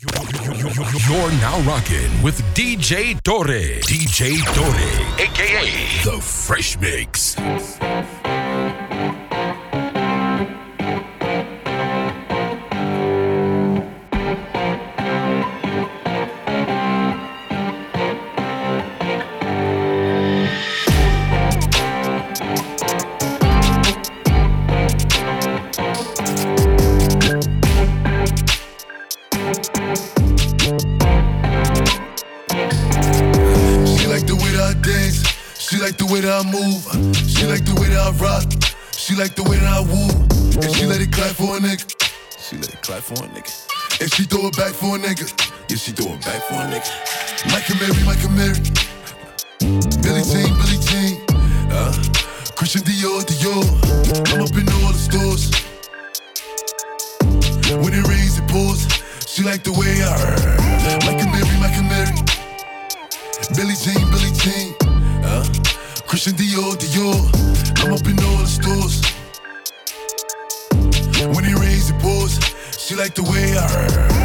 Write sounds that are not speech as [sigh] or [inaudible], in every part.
You're now rocking with DJ Torre. DJ Torre, aka The Fresh Mix. For a nigga. And she throw it back for a nigga. Yeah, she throw it back for a nigga. And Mary, and Mary. Billie Jean, Billie Jean. Uh, Christian Dior, Dior. I'm up in all the stores. When it rains, it pours. She like the way I heard. And Mary, and Mary. Billie Jean, Billie Jean. Uh, Christian Dior, Dior. I'm up in all the stores. When it. She like the way I.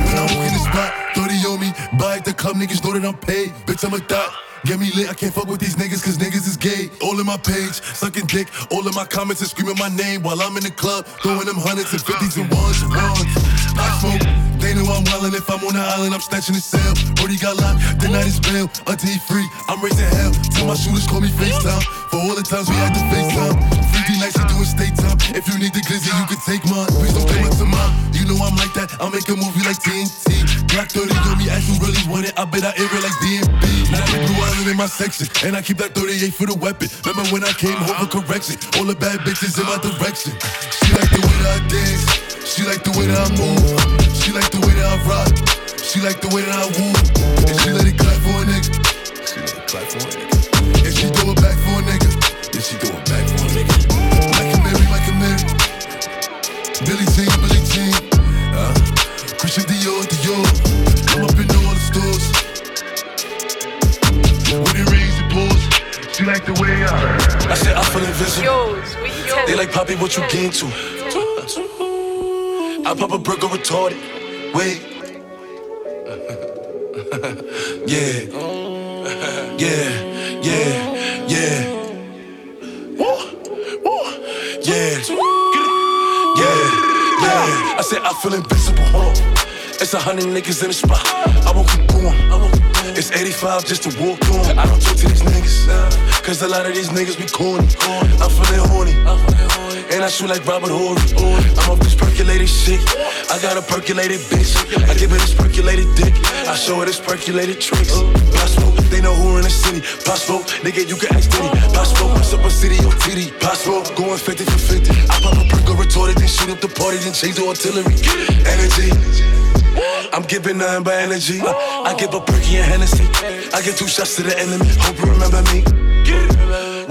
When I walk in the spot, 30 on me. Buy at the club, niggas know that I'm paid. Bitch, I'm a thot. Get me lit, I can't fuck with these niggas cause niggas is gay. All in my page, sucking dick. All in my comments and screaming my name while I'm in the club. Throwing them hundreds and fifties and ones and ones. I smoke, they know I'm wildin'. If I'm on the island, I'm snatching the cell. Brody got locked, the night is bail. Until he free, I'm raising hell. Tell my shooters call me FaceTime. For all the times we had to FaceTime. 3D nights, you doing state time. If you need the glizzy, you can take mine. Please don't come up to mine. You know I'm like that. I'll make a movie like TNT. Black 30 on me, ask who really want it. I bet I air it like DMB. Now the blue island in my section. And I keep that 38 for the weapon. Remember when I came home for correction? All the bad bitches in my direction. She like the way that I dance. She like the way that I move. She like the way that I rock. She like the way that I woo. And she let it clap for a nigga. She let it clap for a nigga. And she throw it back for a nigga. Yeah, she throw it back for a nigga. Billie Jean, Billie Jean. Uh, Christian Dior, Dior. I'm up in all the stores. When it rains, it pours. She like the way I. I said I feel invisible. Yo. They like Poppy, what you get to? I pop a brick or retarded. Wait. [laughs] [laughs] Yeah. Yeah. Yeah. Said I feel on. It's a hundred niggas in the spot. I won't keep going. It's 85 just to walk on. I don't talk to these niggas. Cause a lot of these niggas be corny. I'm feeling horny. And I shoot like Robert Horry. I'm off this percolated shit. I got a percolated bitch. I give her this percolated dick. I show her this percolated tricks. They know who in the city. Possible, nigga, you can ask Diddy. Possible, up a city or titty? Possible, going 50 for 50. I pop a or retorted, then shoot up the party, then change the artillery. Energy. I'm giving nothing but energy. I give a perky and Hennessy. I give two shots to the enemy. Hope you remember me.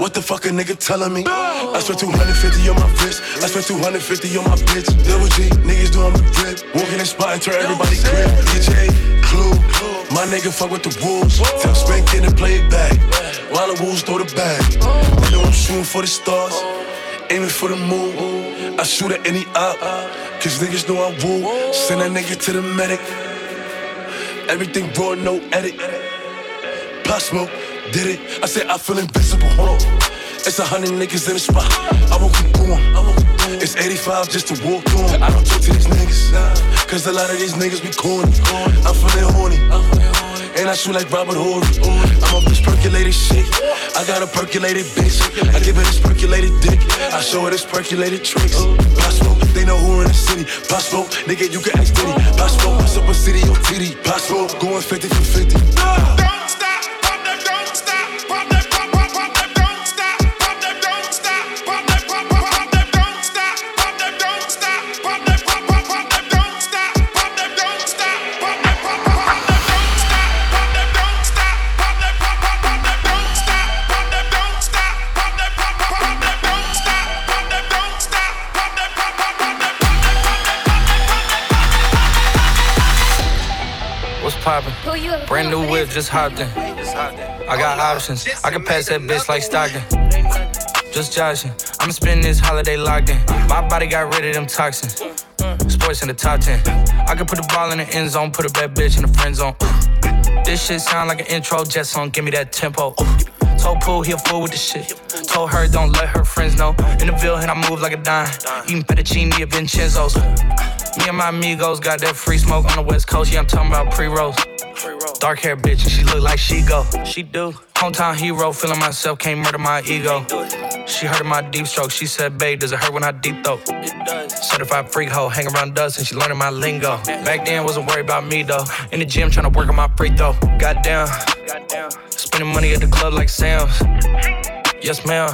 What the fuck a nigga telling me? I spent 250 on my wrist. I spent 250 on my bitch. Double G, niggas doing the drip. Walking in spot and turn everybody crib. DJ, Clue. My nigga fuck with the wolves. Tell Spank in and play it back. While the wolves throw the bag. They know I'm shooting for the stars. Aiming for the moon. I shoot at any op. Cause niggas know I woo. Send that nigga to the medic. Everything raw, no edit. Pop smoke, did it. I said I feel invisible. Hold on. It's a hundred niggas in the spot. I won't keep going. It's 85 just to walk on. I don't talk to these niggas. Cause a lot of these niggas be corny. I'm feeling horny. And I shoot like Robert Horry. I'm off this percolated shit. I got a percolated bitch. I give her this percolated dick. I show her this percolated tricks. Possible, they know who in the city. Possible, nigga, you can ask Diddy. Possible, what's up a city or titty? Possible, going 50 for 50. Brand new whip, just hopped in. I got options. I can pass that bitch like Stockton. Just joshing. I'ma spend this holiday locked in. My body got rid of them toxins. Sports in the top 10. I can put the ball in the end zone, put a bad bitch in the friend zone. This shit sound like an intro jet song, give me that tempo. Told Pooh he a fool with the shit. Told her don't let her friends know. In the Ville, and I move like a dime. Eating fettuccine at Vincenzo's. Me and my amigos got that free smoke on the west coast. Yeah, I'm talking about pre-rolls. Dark hair bitch, and she look like she go. She do. Hometown hero, feeling myself, can't murder my ego. She heard of my deep stroke. She said, babe, does it hurt when I deep throat? It does. Certified freak hoe, hang around dust, and she learning my lingo. Back then, wasn't worried about me though. In the gym, trying to work on my free throw. Goddamn. Spending money at the club like Sam's. Yes, ma'am.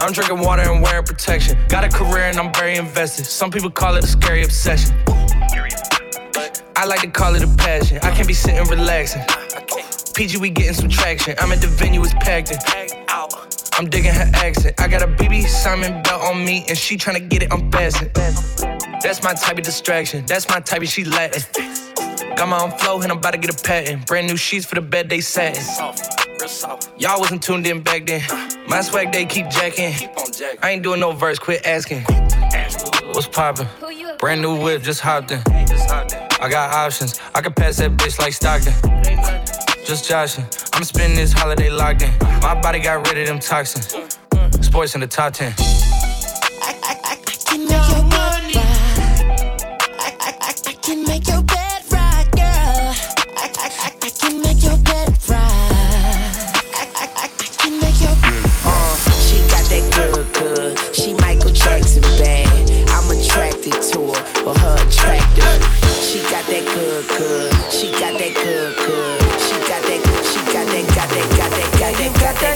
I'm drinking water and wearing protection. Got a career and I'm very invested. Some people call it a scary obsession. I like to call it a passion. I can't be sitting relaxing. PG, we getting some traction. I'm at the venue, it's packed in. I'm digging her accent. I got a BB Simon belt on me, and she tryna get it unfastened. That's my type of distraction. That's my type of she Latin. Got my own flow, and I'm about to get a patent. Brand new sheets for the bed they satin. Y'all wasn't tuned in back then. My swag they keep jacking. I ain't doing no verse, quit asking. What's poppin'? Brand new whip, just hopped in. I got options. I can pass that bitch like Stockton. Just joshing. I'm spending this holiday locked in. My body got rid of them toxins. Mm, mm. Sports in the top 10. That good, good. She got that good, good. She got that, she got that, got that, got that, got that, got that.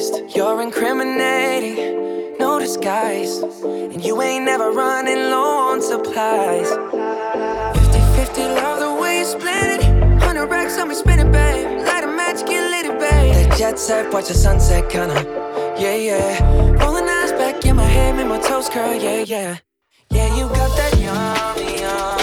Compromised. You're incriminating, no disguise. And you ain't never running low on supplies. 50 50, love the way you split it. 100 racks on me, spin it, babe. Light a match, get lit, babe. That jet set, watch the sunset, kinda. Yeah, yeah. Rolling eyes back in my head, make my toes curl, yeah, yeah. Yeah, you got that yummy, yum,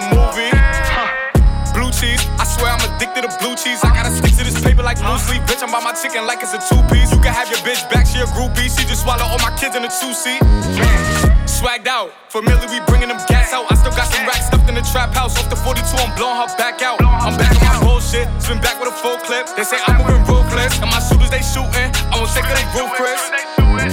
I'm outside movie. Blue cheese, I swear I'm addicted to blue cheese. I gotta stick to this paper like blue sleep. Bitch, I'm by my chicken like it's a two piece. You can have your bitch back, she a groupie. She just swallow all my kids in a two seat. Swagged out, familiar, we bringing them gas out. I still got some racks stuffed in the trap house. Off the 42, I'm blowing her back out. I'm back on my bullshit, spin back with a full clip. They say I'm moving ruthless, and my shooters they shooting. I won't take of they Chris.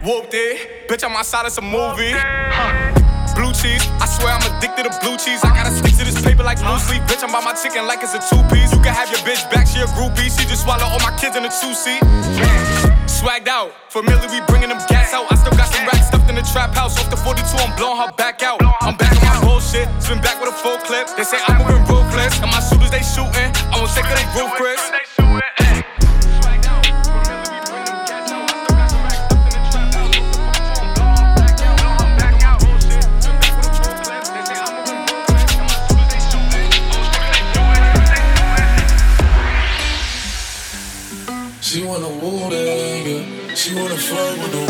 Whooped it, bitch, I'm outside of some movie. Blue cheese, I swear I'm addicted to blue cheese. I gotta stick to this paper like blue sleep. Bitch, I'm by my chicken like it's a two piece. You can have your bitch back, she a groupie. She just swallow all my kids in a two seat. Swagged out, familiar, we bringing them gas out. I still got some racks stuffed in the trap house. Off the 42, I'm blowing her back out. I'm back on my bullshit, spin back with a full clip. They say I'm moving ruthless, and my shooters they shooting. I won't take of they roof, Chris. She wanna woo nigga. She wanna fuck with the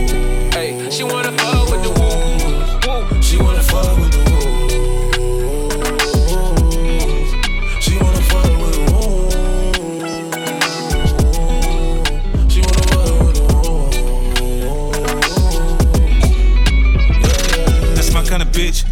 She wanna fuck with the woo. She wanna fuck with the woo. She wanna fuck with the woo. She wanna fuck with the woo. That's my kind of bitch.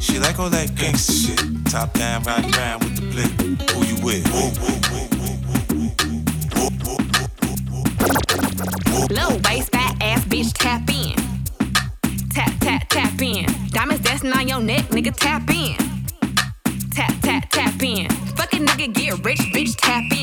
She like all that gangster shit. Top down, ride around with the blick. Who you with? Low bass, fat ass bitch, tap in. Tap, tap, tap in. Diamonds dancing on your neck, nigga, tap in. Tap, tap, tap in. Fucking nigga, get rich, bitch, tap in.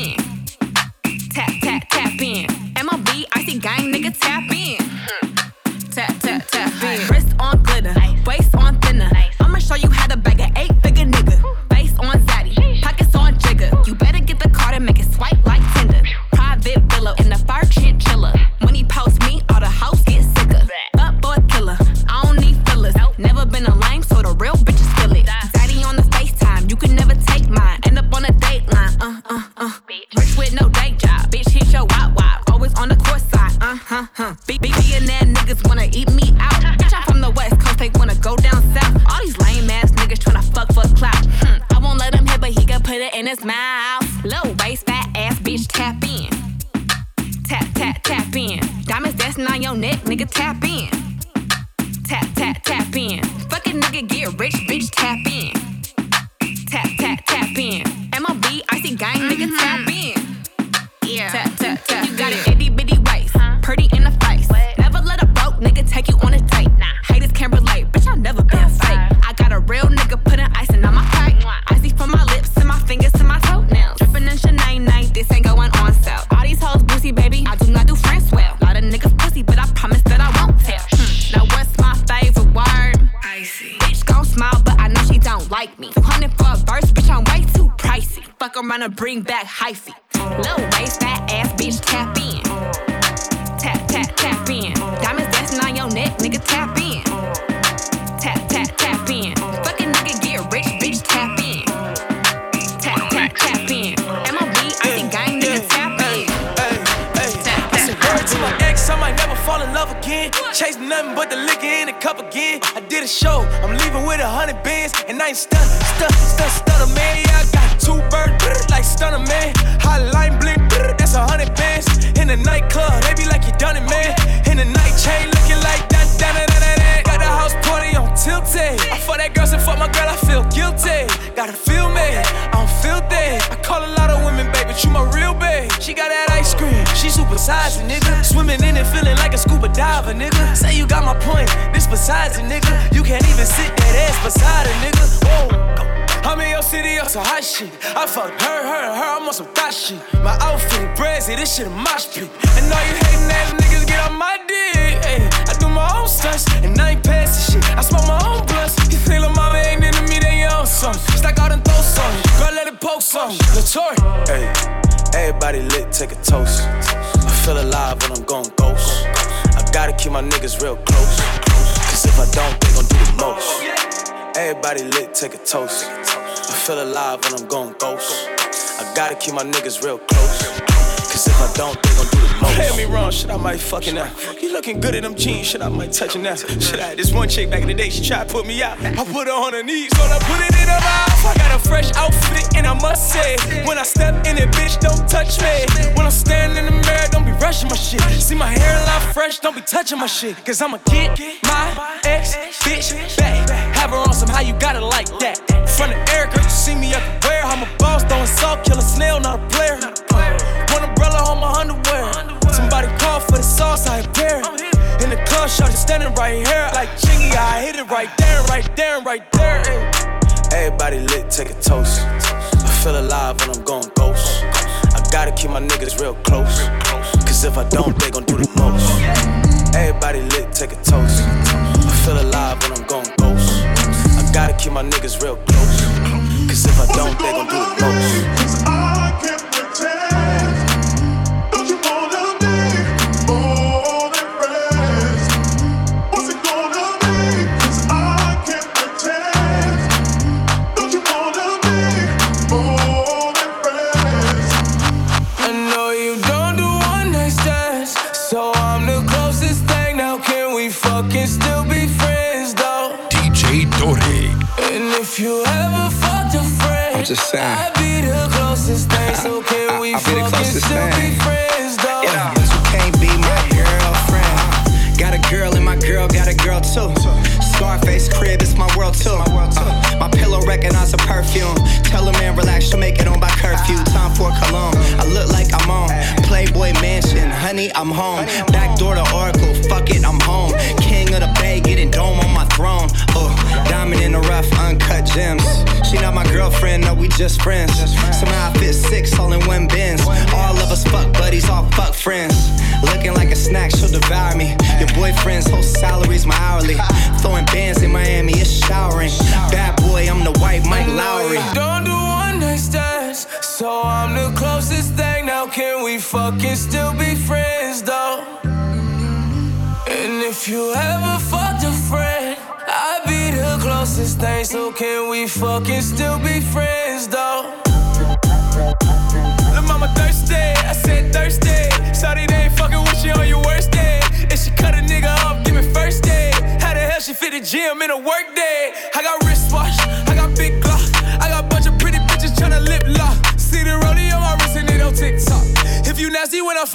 Super size nigga. Swimming in it, feeling like a scuba diver, nigga. Say you got my point, this besides a nigga. You can't even sit that ass beside a nigga. Oh, Whoa. I'm in your city on some hot shit. I fuck her, her, her, I'm on some thot shit. My outfit brazy, this shit a mosh pit. And all you hating ass niggas get on my dick. Ay, I do my own stunts, and I ain't passing shit. I smoke my own blunts. You think lil' mama ain't into me, then you own something. Like I done throw something. Girl, let it poke something. Latour. Hey, everybody lit, take a toast. I feel alive when I'm going ghost. I gotta keep my niggas real close. Cause if I don't, they gon' do the most. Everybody lit, take a toast. I feel alive when I'm going ghost. I gotta keep my niggas real close. Cause if I don't, they gon' do the most. Play me wrong, shit, I might fucking out. You looking good in them jeans, shit, I might touch it now. Shit, I had this one chick back in the day, she tried to put me out. I put her on her knees, so I put it in her mouth. I got a fresh outfit, and I must say, when I step in it, bitch, don't touch me. When I'm standing in the mirror, don't be rushing my shit. See my hairline fresh, don't be touching my shit. Cause I'ma get my ex bitch back. Have her on somehow, you got it like that. Front of Erica, you see me everywhere. I'm a boss, throwing salt, kill a snail, not a player. On my underwear. Somebody call for the sauce, I it. In the club, shot standing right here. Like Chingy, I hit it right there, right there, right there. Everybody lit, take a toast. I feel alive when I'm going ghost. I gotta keep my niggas real close. Cause if I don't, they gon' do the most. Everybody lit, take a toast. I feel alive when I'm going ghost. I gotta keep my niggas real close. Cause if I don't, they gon' do the most.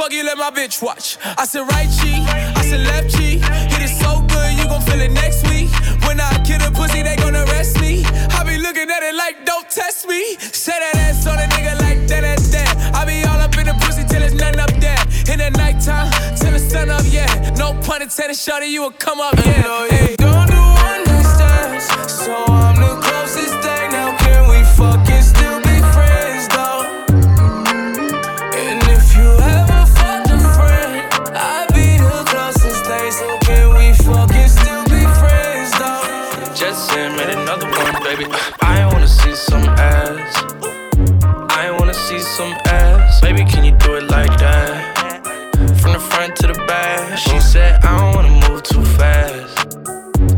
Fuck you, let my bitch watch. I said right cheek, I said left cheek. Hit it so good, you gon' feel it next week. When I kill a pussy, they gon' arrest me. I be looking at it like, don't test me. Say that ass on a nigga like that, that, that. I be all up in the pussy till there's nothing up there. In the nighttime, till the sun up, yeah. No pun intended, shorty, you will come up, yeah. Hey, don't do one night stands, so I'm another one, baby. I wanna see some ass. I wanna see some ass. Baby, can you do it like that? From the front to the back. She said, I don't wanna move too fast.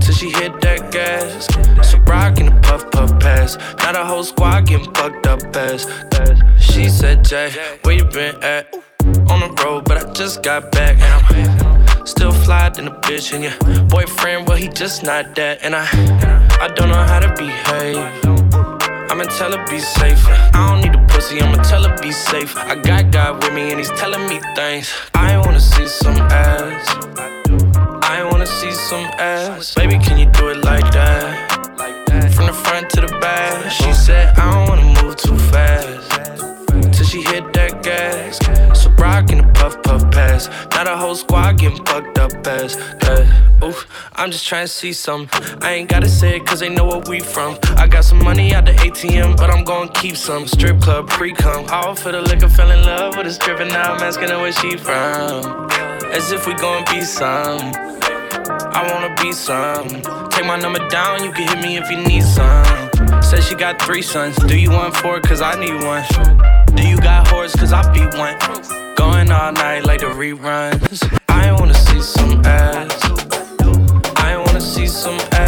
Till she hit that gas. So rock in the puff puff pass. Now the whole squad getting fucked up ass. She said, Jay, where you been at? On the road, but I just got back. And I'm fly than a bitch. And your boyfriend, well, he just not that. And I, I don't know how to behave. I'ma tell her be safe. I don't need a pussy, I'ma tell her be safe. I got God with me and he's telling me things. I wanna see some ass. I wanna see some ass. Baby, can you do it like that? From the front to the back. She said, I don't pass. Now the whole squad getting fucked up ass. Yeah. Ooh, I'm just trying to see some. I ain't gotta say it cause they know where we from. I got some money out the ATM, but I'm gonna keep some. Strip club pre cum. All for the liquor, fell in love with a stripper. Now I'm asking her where she from. As if we gon' be some. I wanna be some. Take my number down, you can hit me if you need some. Said she got three sons. Do you want four? Cause I need one. Do you got horse? Cause I be one. Going all night like the reruns. I wanna see some ass. I wanna see some ass.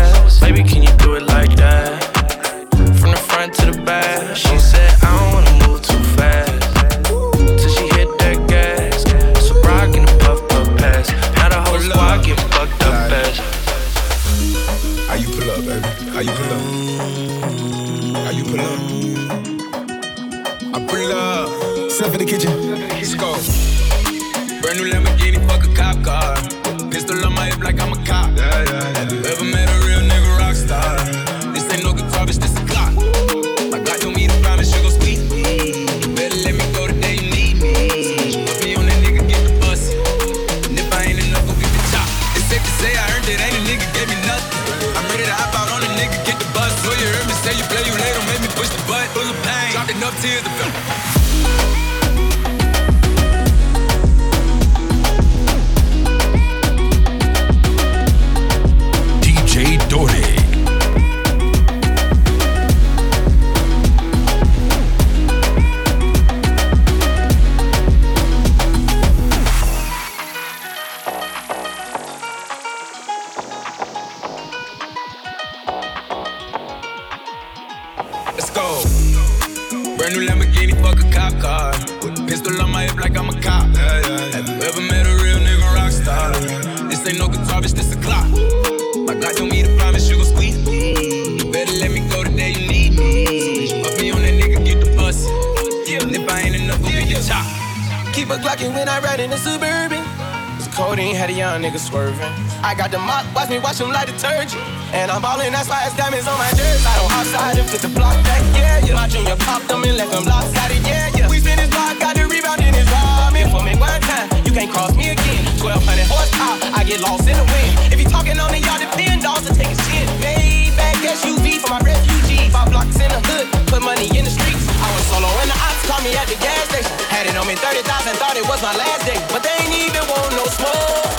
me at the gas station. Had it on me 30,000, thought it was my last day. But they ain't even want no smoke.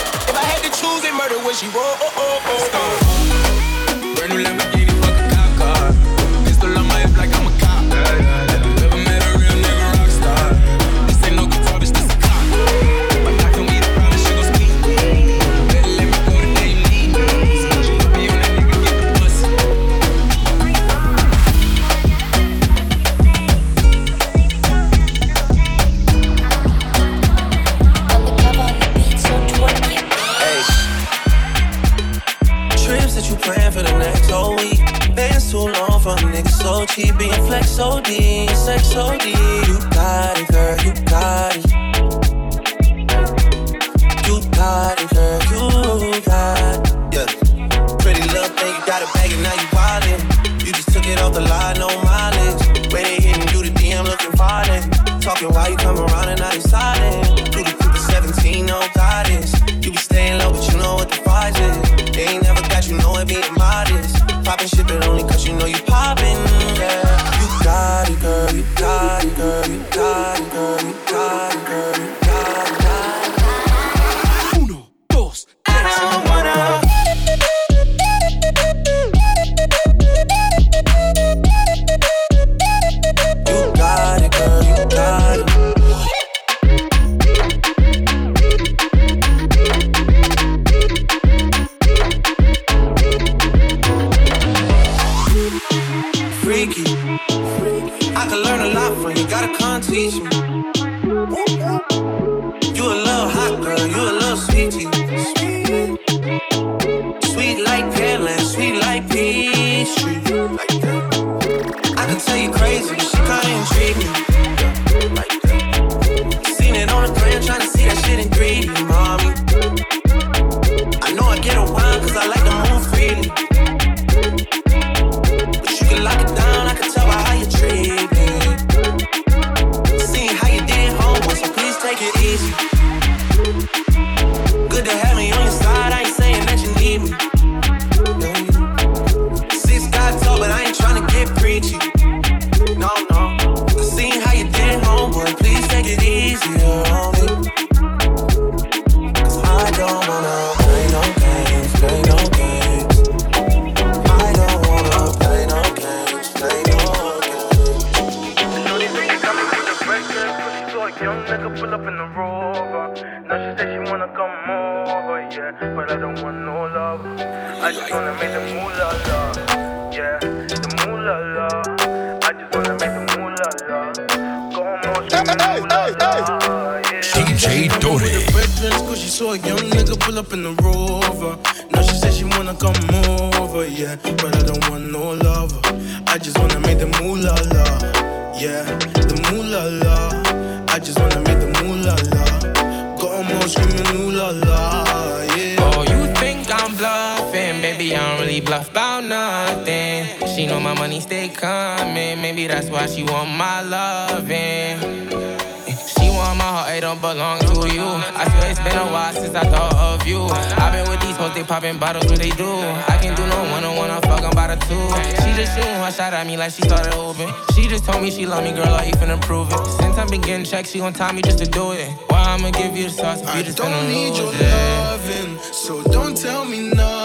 don't belong to you. I swear it's been a while since I thought of you. I've been with these hoes, they popping bottles, what they do. I can't do no one on one, I'm fucking by the two. She just shooting one shot at me like she started open. She just told me she love me, girl, I even improve it. Since I've been getting checks, she gon' time me just to do it. Why I'ma give you the sauce if you just I don't need your loving, so don't tell me nothing.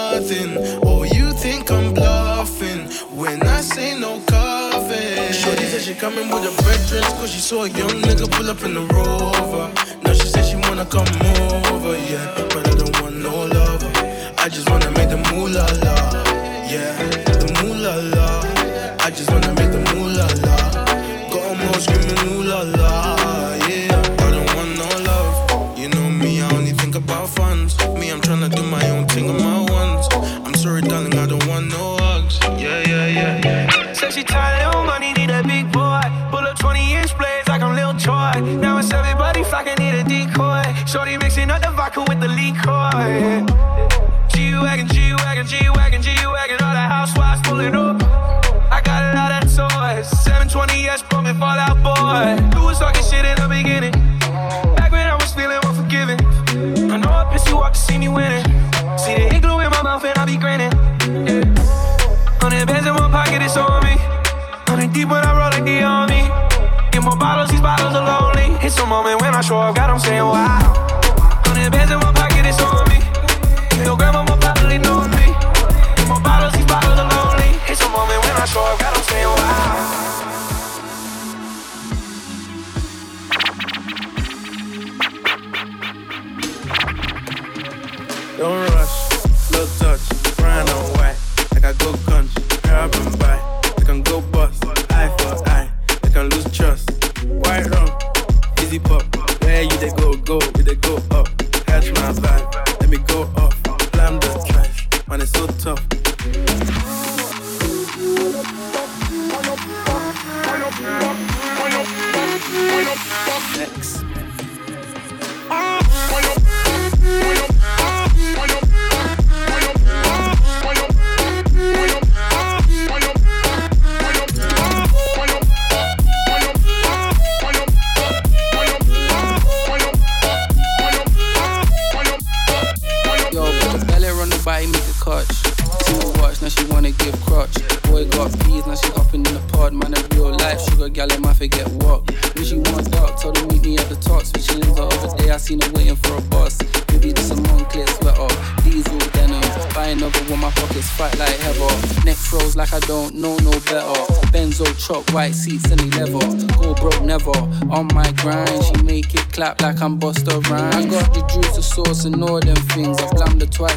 coming with her veterans, cause she saw a young nigga pull up in the rover. Now she said she wanna come over, yeah. But I don't want no lover. I just wanna make the moolah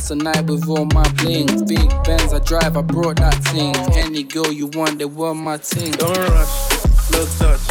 Tonight, a night with all my bling, Big Benz, I drive, I brought that thing. Any girl you want, they were my thing. Don't rush, look touch.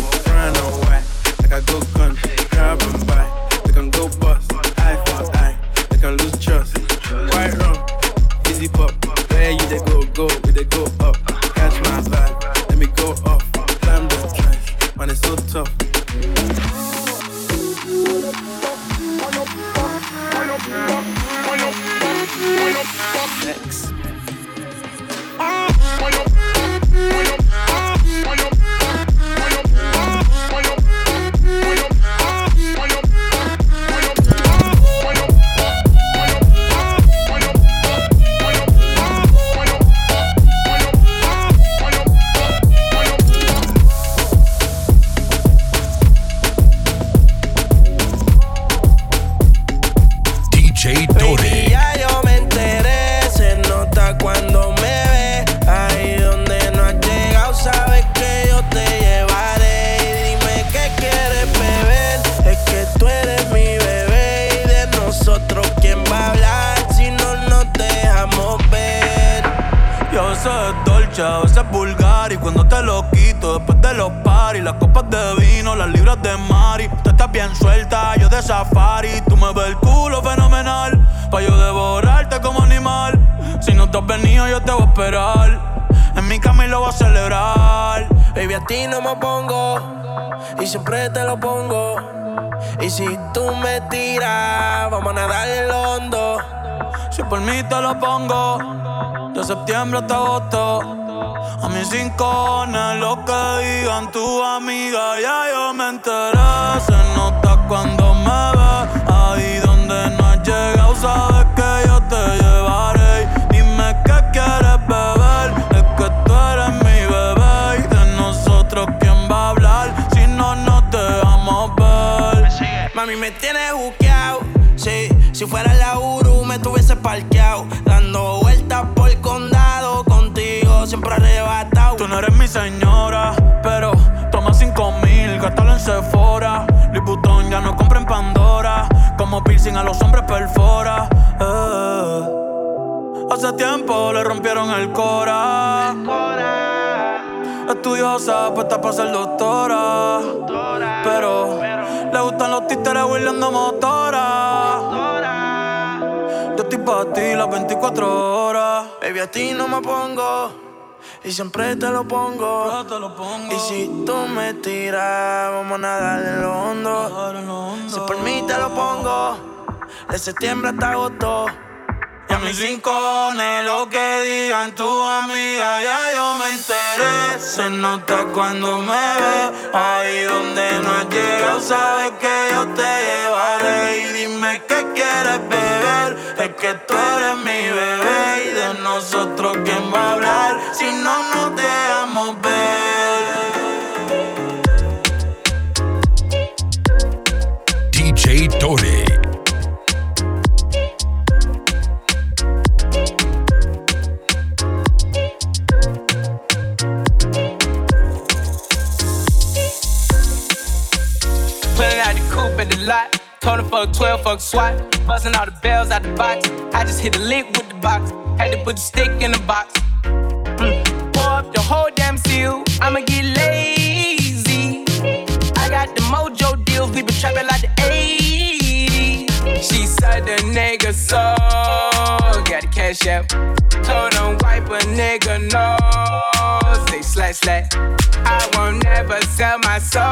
Sephora. Louis Vuitton ya no compren Pandora. Como piercing a los hombres perfora. Eh. Hace tiempo le rompieron el cora. El cora. Estudiosa, puesta para ser doctora. doctora pero, pero, le gustan los títeres huirleando motora. motora. Yo estoy para ti las 24 horas. Baby, a ti no me pongo. Y siempre te lo pongo. Lo pongo. Y si tú me tiras, vamos a nadar en lo. En lo hondo. Si por mí te lo pongo. De septiembre hasta agosto mí sin cone, lo que digan tu amiga, ya yo me enteré. Se nota cuando me ve, ahí donde no has llegado, sabes que yo te llevaré. Y dime qué quieres beber, es que tú eres mi bebé. Y de nosotros, ¿quién va a hablar si no nos dejamos ver? DJ Torres. The at the lot. Told him fuck 12, fuck SWAT. Busting all the bells out the box. I just hit a lick with the box. Had to put the stick in the box. Mm. Pour up the whole damn seal. I'ma get lazy. I got the mojo deals. We been trapping like the 80s. She said the nigga so. Got the cash out. Told him wipe a nigga no. Say slash slash. I won't never sell my soul.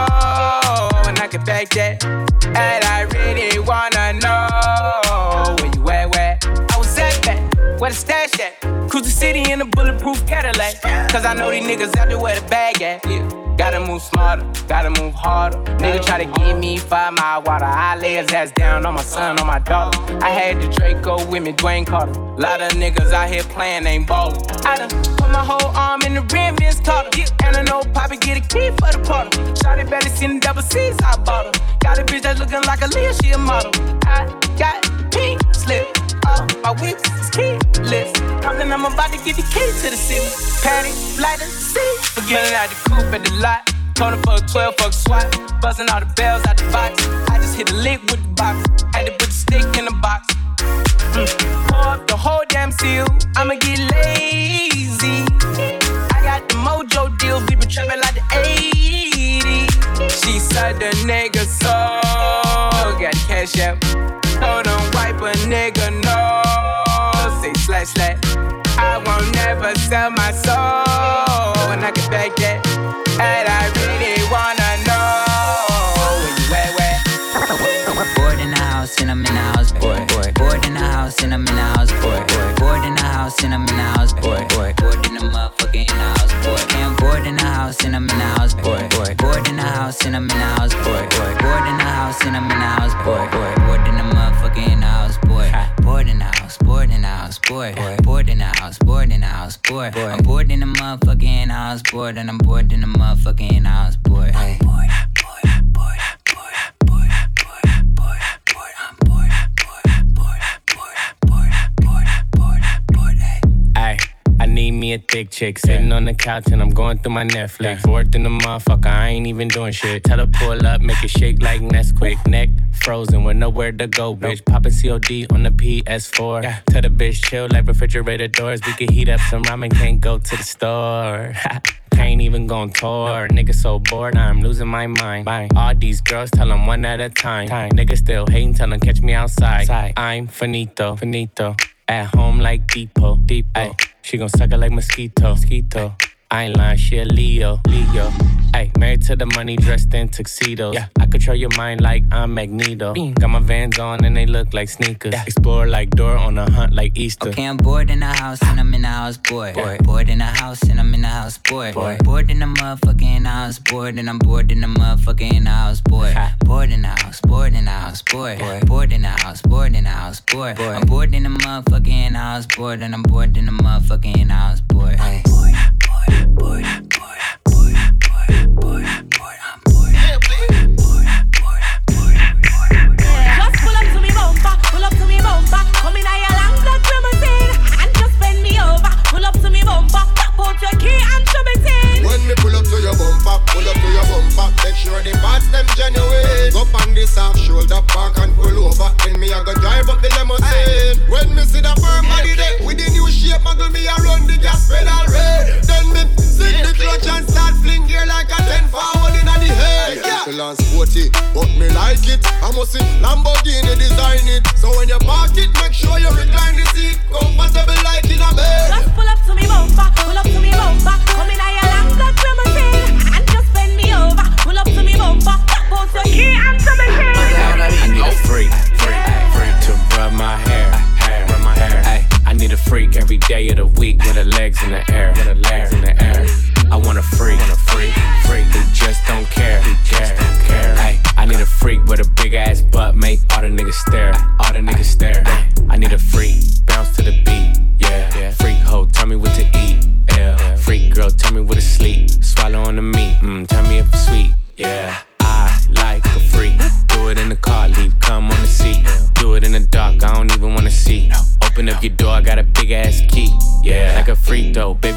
And I can back that. And I really wanna know where you at, where? I was at. Where the stash at? Cruise the city in a bulletproof Cadillac. Cause I know these niggas out there where the bag at. Yeah. Gotta move smarter, gotta move harder. Nigga try to give me five mile water. I lay his ass down on my son, on my daughter. I had the Draco with me, Dwayne Carter. Lot of niggas out here playing, ain't ballin'. I done put my whole arm in the rim, Vince Carter. And I know Poppy get a key for the party. Shotty better seen the double C's, I bought her. Got a bitch that's looking like a Leah, she a model. I got pink slip. Uh, my whips keyless. Compton, I'm about to get the key to the city. Patty, light see. Forgetting out the coupe at the lot. Told him fuck 12, fuck SWAT. Buzzing all the bells out the box. I just hit a lick with the box. Had to put the stick in the box. Mm. Pour up the whole damn seal. I'ma get lazy. I got the mojo deals. We been trapping like the 80s. She said the nigga so. Cash out. Told him wipe a nigga no. Say slash slash. I won't never sell my soul. And I can back that. And I really wanna know where you at, where? Bored in the house and I'm in the house, boy. Bored in the house and I'm in the house, boy. Bored in the house and I'm in the house, boy. Bored in the motherfucking house, boy. In the house and I'm in the house, boy. Bored in the house and I'm in the house, boy. Bored in the house and I'm in the house, boy. Bored in the motherfucking house, boy. Bored in the house, bored in the house, boy. Bored in the house, bored in the house, boy. I'm bored in the motherfucking house, bored and I'm bored in the motherfucking house, boy. Hey. Need me a thick chick sitting on the couch and I'm going through my Netflix. Bored in the motherfucker, I ain't even doing shit. Tell her pull up, make it shake like Nesquik. Neck frozen with nowhere to go, bitch. Poppin' COD on the PS4. Tell the bitch chill like refrigerator doors. We can heat up some ramen, can't go to the store. [laughs] Can't even go on tour. Nigga so bored, I'm losing my mind. All these girls tell them one at a time. Nigga still hating, tell them catch me outside. I'm finito, finito. At home like Depot, Depot. Ay, she gon' suck it like mosquito, mosquito. I ain't lying, she a Leo, Leo. Ay, married to the money, dressed in tuxedos. Yeah, I control your mind like I'm Magneto. Got my vans on and they look like sneakers. Explore like Dora on a hunt like Easter. Okay, I'm bored in the house and I'm in the house, boy. Bored in the house and I'm in the house, boy. Bored in the motherfucking house, bored and I'm bored in the motherfucking house, boy. Bored in the house, bored in the house, boy. Bored in the house, bored in the house, boy. I'm bored in the motherfucking house, bored and I'm bored in the motherfucking house, boy. Hey. Just pull up to your bumper, make sure the parts them genuine. Up on this half shoulder back and pull over, then me I go drive up the limousine. When me see the firm body there with the new shape, muggle me around the gas pedal red. Then me sing the clutch and start fling gear like a ten forward in the head. Yeah. Little and sporty, but me like it. I must see Lamborghini design it. So when you park it, make sure you recline the seat, comfortable like in a bed. Just pull up to me bumper, pull up to me bumper. Come in your I need a freak, freak, freak to rub my hair, hair, I need a freak every day of the week with her legs in the air. I wanna freak, freak, freak who just don't care, who I need a freak with a big ass butt, make all the niggas stare, all the niggas stare. I need a freak, bounce to the beat, yeah. Freak hoe, tell me what to eat, yeah. Freak girl, tell me what to sleep.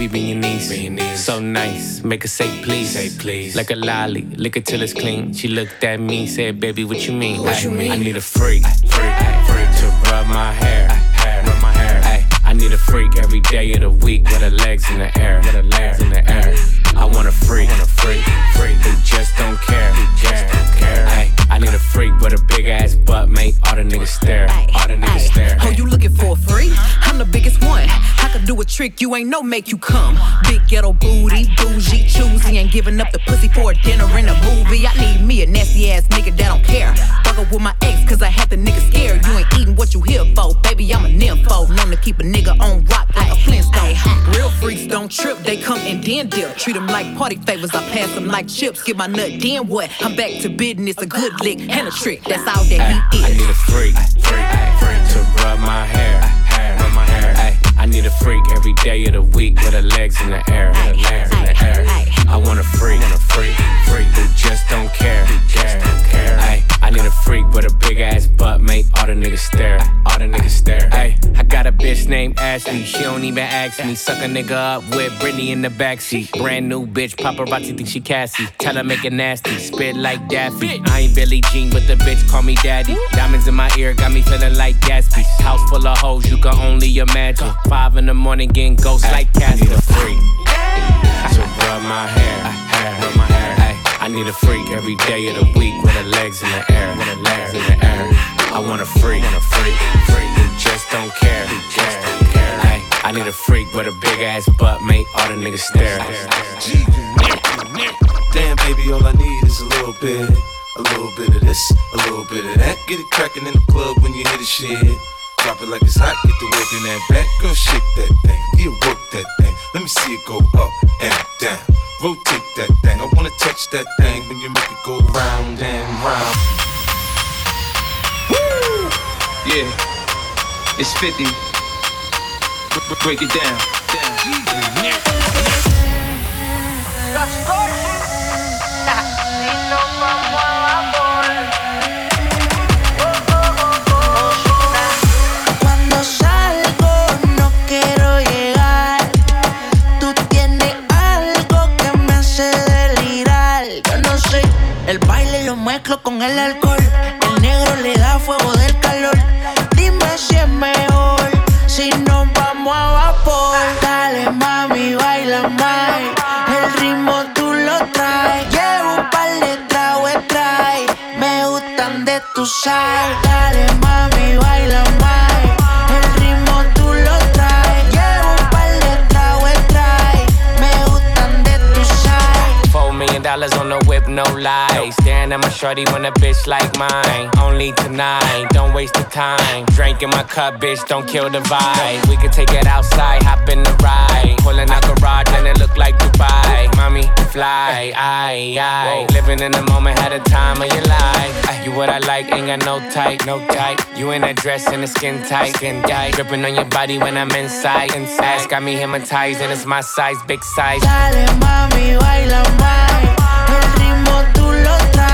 Freak though, baby, be your niece. So nice, make her say please. Say please. Like a lolly, lick it till it's clean. She looked at me, said, baby, what you mean? What you mean? I need a freak, freak, freak to rub my hair, hair, rub my hair. Ay, I need a freak every day of the week with her legs in the air, with her legs in the air. I want a freak, want a freak, freak who just don't care, who just don't care. Need a freak with a big ass butt, make all the niggas stare, all the niggas stare. Oh, you looking for a free? I'm the biggest one. I could do a trick you ain't no make you come. Big ghetto booty, bougie, choosy, ain't giving up the pussy for a dinner and a movie. I need me a nasty ass nigga that don't care. Fuck up with my ex, cause I had the nigga scared. You ain't eating what you here for, baby. I'm a nympho. Known to keep a nigga on rock like a Flintstone. Real freaks don't trip, they come and then dip. Treat them like party favors, I pass them like chips. Get my nut, then what? I'm back to business, a good lick and a trick. That's all that he I need a freak, freak, freak to rub my hair, hair, rub my hair. Ay, I need a freak every day of the week with her legs in the air, with her legs in the air. I want a freak, want a freak, freak who just don't care, who just don't care. Ay, I need a freak with a big ass butt, make all the niggas stare, all the niggas stare. Hey, I got a bitch named Ashley, she don't even ask me. Suck a nigga up with Britney in the backseat. Brand new bitch, paparazzi think she Cassie. Tell her make it nasty, spit like Daffy. I ain't Billie Jean, but the bitch call me daddy. Diamonds in my ear got me feeling like Gatsby. House full of hoes, you can only imagine. Five in the morning, getting ghosts like Cassie. I need a freak to rub my hair, hair, rub my hair. I need a freak every day of the week with her legs in the air, with her legs in the air. I want a freak, want a freak, freak who just don't care, who just don't care. Ay, I need a freak with a big ass butt, make all the niggas stare. Damn, baby, all I need is a little bit. A little bit of this, a little bit of that. Get it crackin' in the club when you hear the shit. Drop it like it's hot, get the work in that back. Girl, shake that thing, yeah, work that thing. Let me see it go up and down. Rotate that thing. I wanna touch that thing when you make it go round and round. Woo! Yeah, it's 50. B- b- break it down. Cuando con el alcohol. El negro le da fuego del calor. Dime si es mejor si nos vamos a vapor. Dale mami, baila más. El ritmo tú lo traes. Llevo un par de tragos trae. Me gustan de tu sal. Dale mami, baila no lies. Staring at my shorty when a bitch like mine. Only tonight, don't waste the time. Drink in my cup, bitch, don't kill the vibe. We could take it outside, hop in the ride. Pulling out garage and it look like Dubai. Mommy, fly, aye, aye. Living in the moment, had a time of your life. You what I like, ain't got no type, no type. You in that dress and the skin tight, skin tight. Dripping on your body when I'm inside, inside. Got me hypnotized and it's my size, big size. Dale mami, baila más. Ritmo tú lo.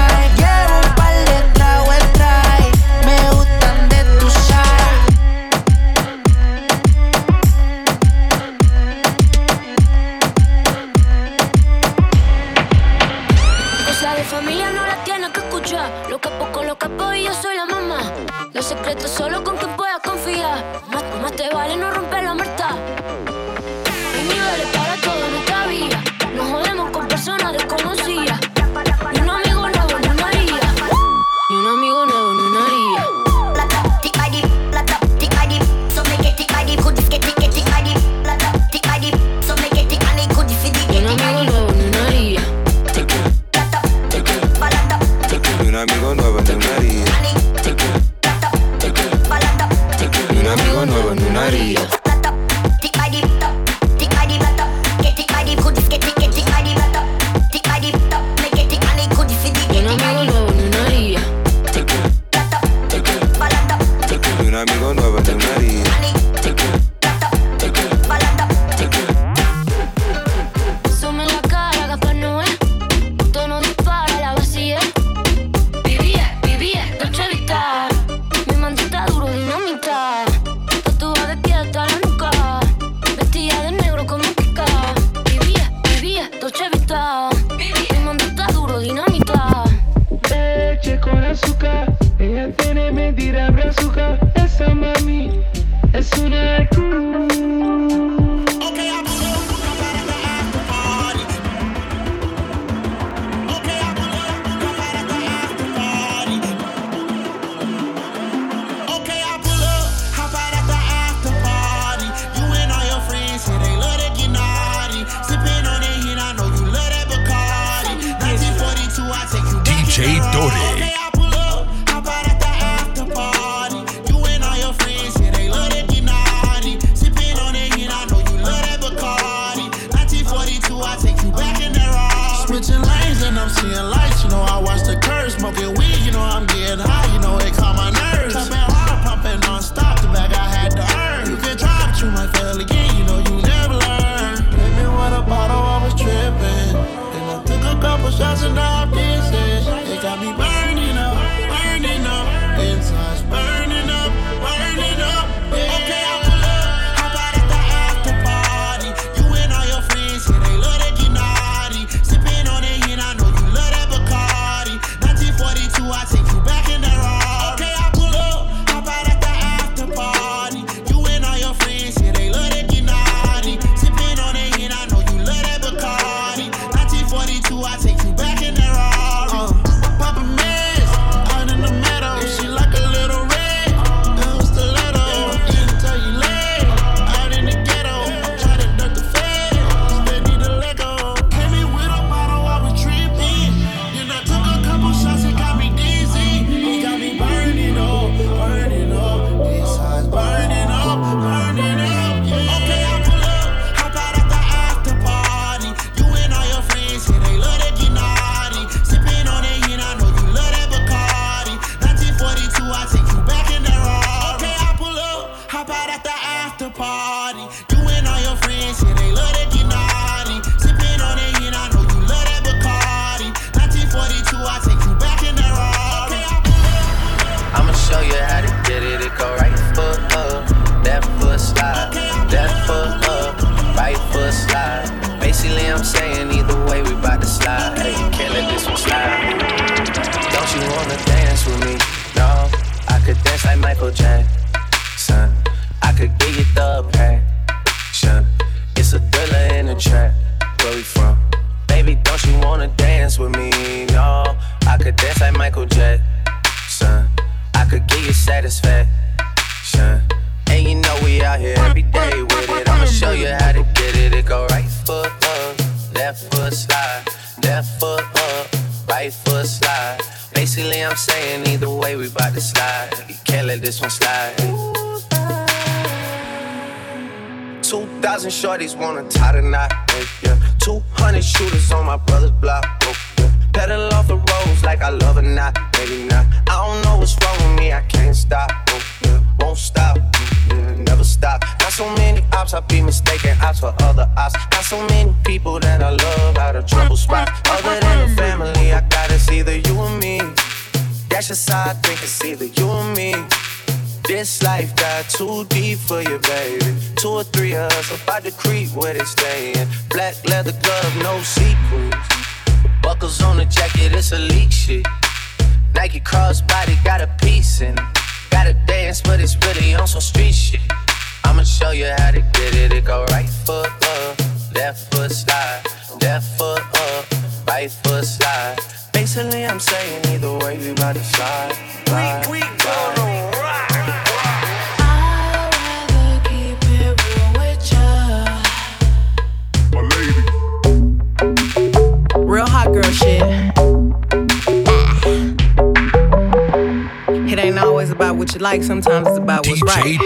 What you like, sometimes it's about what's right.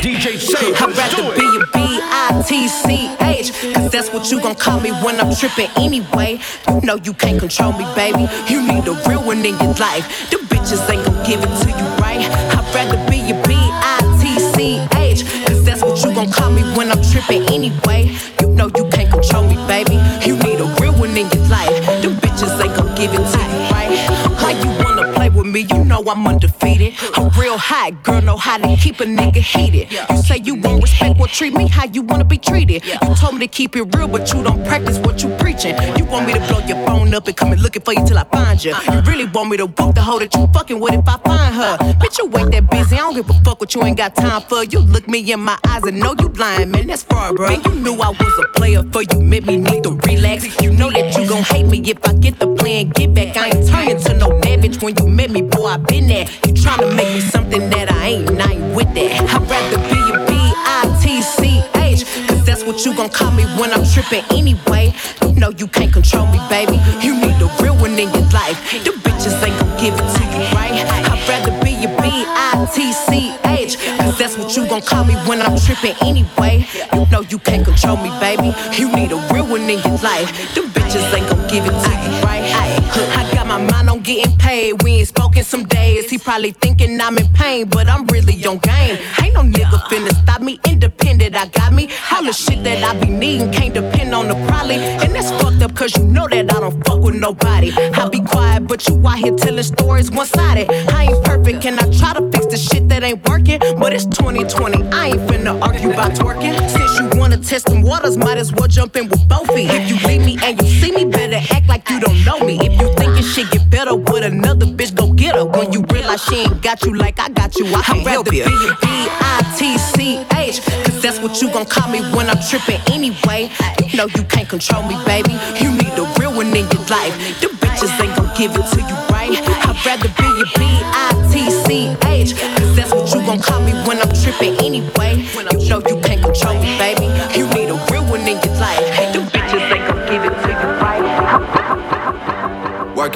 DJ Say, I'd rather be a B-I-T-C-H Cause that's what you gon' call me when I'm trippin' anyway. You know you can't control me, baby. You need a real one in your life. The bitches ain't gon' give it to you, right? I'd rather be a B-I-T-C-H Cause that's what you gon' call me when I'm trippin' anyway. You know you can't control me, baby. You need a real one in your life. The bitches ain't gon' give it to you, me? You know I'm undefeated. I'm real hot, girl, know how to keep a nigga heated. You say you won't respect what treat me how you wanna be treated. You told me to keep it real, but you don't practice what you preaching. You want me to blow your phone up and come and looking for you till I find you You really want me to whoop the hoe that you fucking with if I find her. Bitch, you ain't that busy, I don't give a fuck what you ain't got time for. You look me in my eyes and know you lying, man, that's far, bro Man, you knew I was a player for you, made me need to relax. You know that you gon' hate me if I get the plan, get back I ain't turning to no savage when you met me, boy, I been there. You tryna make me something that I ain't, and I ain't with that. I'd rather be a B-I-T-C-H Cause that's what you gon' call me when I'm trippin' anyway. You know you can't control me, baby. You need a real one in your life. The bitches ain't gon' give it to you, right? I'd rather be a B-I-T-C-H Cause that's what you gon' call me when I'm trippin' anyway. You know you can't control me, baby. You need a real one in your life. The bitches ain't gon' give it to you, right? Getting paid. We ain't spoken some days. He probably thinking I'm in pain, but I'm really on game. Ain't no nigga finna stop me. Independent, I got me. All the shit that I be needing can't depend on the probably. And that's fucked up, cause you know that I don't fuck with nobody. I be quiet, but you out here telling stories one sided. I ain't perfect, and I try to fix the shit that ain't working. But it's 2020, I ain't finna argue about twerking. Since you wanna test them waters, might as well jump in with both feet. If you leave me and you see me, better act like you don't know me. If you thinking shit get better with another bitch, go get her. When you realize she ain't got you like I got you, I rather be a B-I-T-C-H. Cause that's what you gon' call me when I'm trippin' anyway. You know you can't control me, baby. You need a real one in your life. The bitches ain't gon' give it to you, right? I'd rather be a B-I-T-C-H. Cause that's what you gon' call me when I'm trippin' anyway.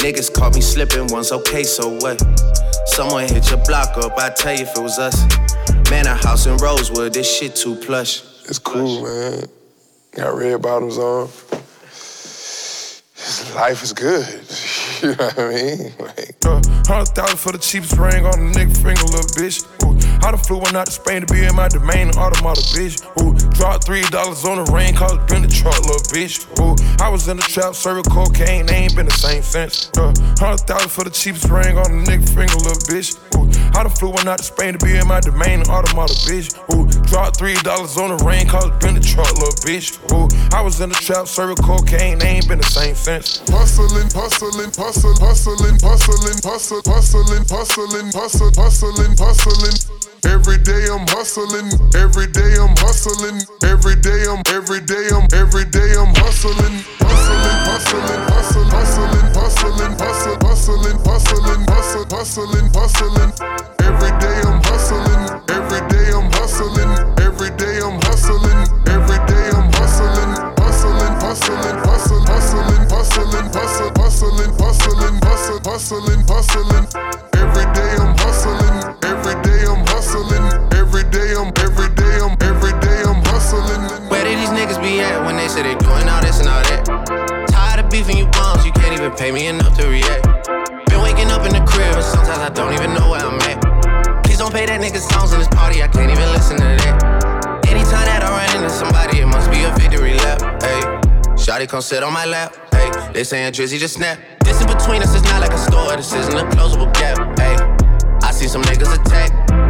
Niggas caught me slipping once, okay, so what? Someone hit your block up, I tell you if it was us. Man, a house in Rosewood, this shit too plush. It's cool, man. Got red bottoms on. Life is good. [laughs] You know what I mean? Like, Uh, Hundred thousand for the cheapest ring on the nigga finger, little bitch. Ooh, I done flew one out to Spain to be in my domain, automata, bitch. Ooh, dropped three dollars on the ring, cause it been the truck, little bitch. Ooh, I was in the trap, serving cocaine, they ain't been the same since. Uh, Hundred thousand for the cheapest ring on the nigga finger, little bitch. Ooh, I done flew one out to Spain to be in my domain, automata, bitch. Ooh, dropped three dollars on the ring, cause it been the truck, little bitch. Ooh, I was in the trap, serving cocaine, they ain't been the same since. hustling, hustling, hustling, hustling, hustling, hustling, hustling, hustling, hustling, hustling, hustling. Every day I'm hustling, every day I'm hustling, every day I'm, every day I'm, every day I'm hustling, hustling, hustling, hustling, hustling, hustling, hustling, hustling, hustling, hustling, hustling, hustling. Every day I'm hustling, every day I'm hustling, every day I'm hustling, every day I'm hustling, hustling, hustling, hustling, hustling, hustling, hustling, hustling, hustling, hustling, hustling, hustling. Every day I'm hustling, every day I'm hustling, every day I'm, every day I'm, every day I'm hustling. Where did these niggas be at when they say they doing all this and all that? Tired of beefing you bums, you can't even pay me enough to react. Been waking up in the crib, and sometimes I don't even know where I'm at. Please don't pay that nigga songs in this party, I can't even listen to that. Anytime that I run into somebody, it must be a victory lap. Hey, Shotty come sit on my lap. Hey, they saying Drizzy just snap. This in between us is not like a store, this isn't a closable gap. Hey, I see some niggas attack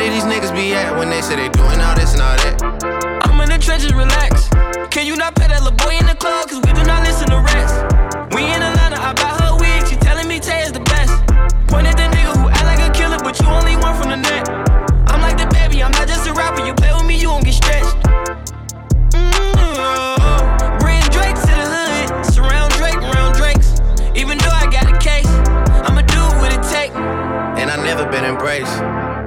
Where did these niggas be at when they say they doing all this and all that? I'm in the trenches, relax. Can you not pay that little boy in the club? Cause we do not listen to rest. We in Atlanta, I buy her wig. She telling me Tay is the best. Point at the nigga who act like a killer, but you only one from the net. I'm like the baby, I'm not just a rapper. You play with me, you won't get stretched. Mm-hmm. Bring Drake to the hood. Surround Drake, around Drakes. Even though I got a case, I'ma do what it take. And I never been embraced,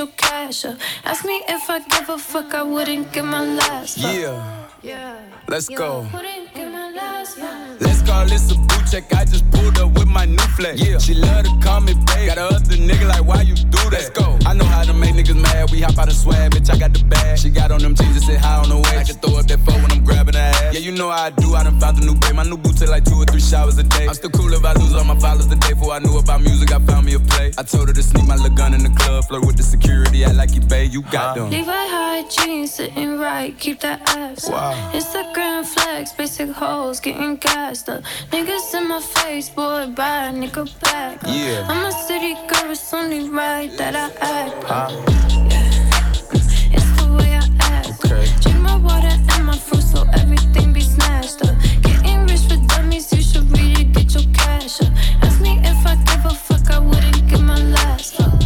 read it to get your cash up. Ask me if I give a fuck, I wouldn't give my last fuck. Yeah, Yeah. let's go. Wouldn't give my last fuck. Let's call this a boot check. I just pulled up with my new flex. Yeah. She love to call me babe. Got a other nigga like, why you do that? Let's go. I know how to make niggas mad. We hop out of swag, bitch. I got the bag. She got on them jeans and said hi on the way. I can throw up that four when I'm grabbing her ass. Yeah, you know how I do. I done found a new babe. My new boots take like two or three showers a day. I'm still cool if I lose all my followers the day before I knew about music. I found me a play. I told her to sneak my little gun in the club. Flirt with the security. I like you babe. You got them. Levi high jeans sitting right, keep that ass up. Wow. Instagram flex, basic getting gassed up. Niggas in my face, boy, bye, nigga, back. Yeah. I'm a city girl, it's only right that I act. Yeah. It's the way I act. Okay. Drink my water and my fruit so everything be up. Getting rich dummies, you should really get your cash up. Ask me if I give a fuck, I wouldn't give my last.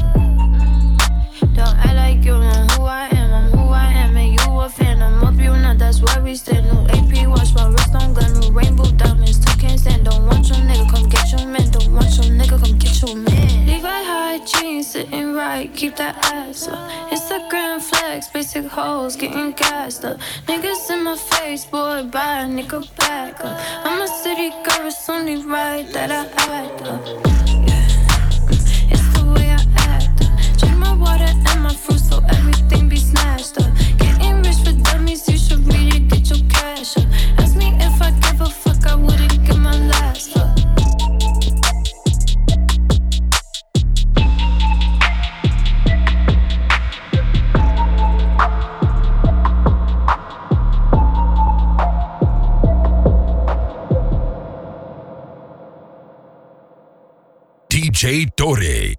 that's why we stand no AP. Watch my wrist, don't got no rainbow diamonds. Two can't stand, don't want your nigga, come get your man. Don't want your nigga, come get your man. Levi high jeans, sitting right, keep that ass up. Instagram flex, basic hoes, getting gassed up. Niggas in my face, boy, buy a nigga back up. I'm a city girl, it's only right that I act up. Yeah. Mm, it's the way I act up. Drink my water and my fruit, so everything be snatched up. Ask me if I give a fuck, I wouldn't my last up. DJ Torre,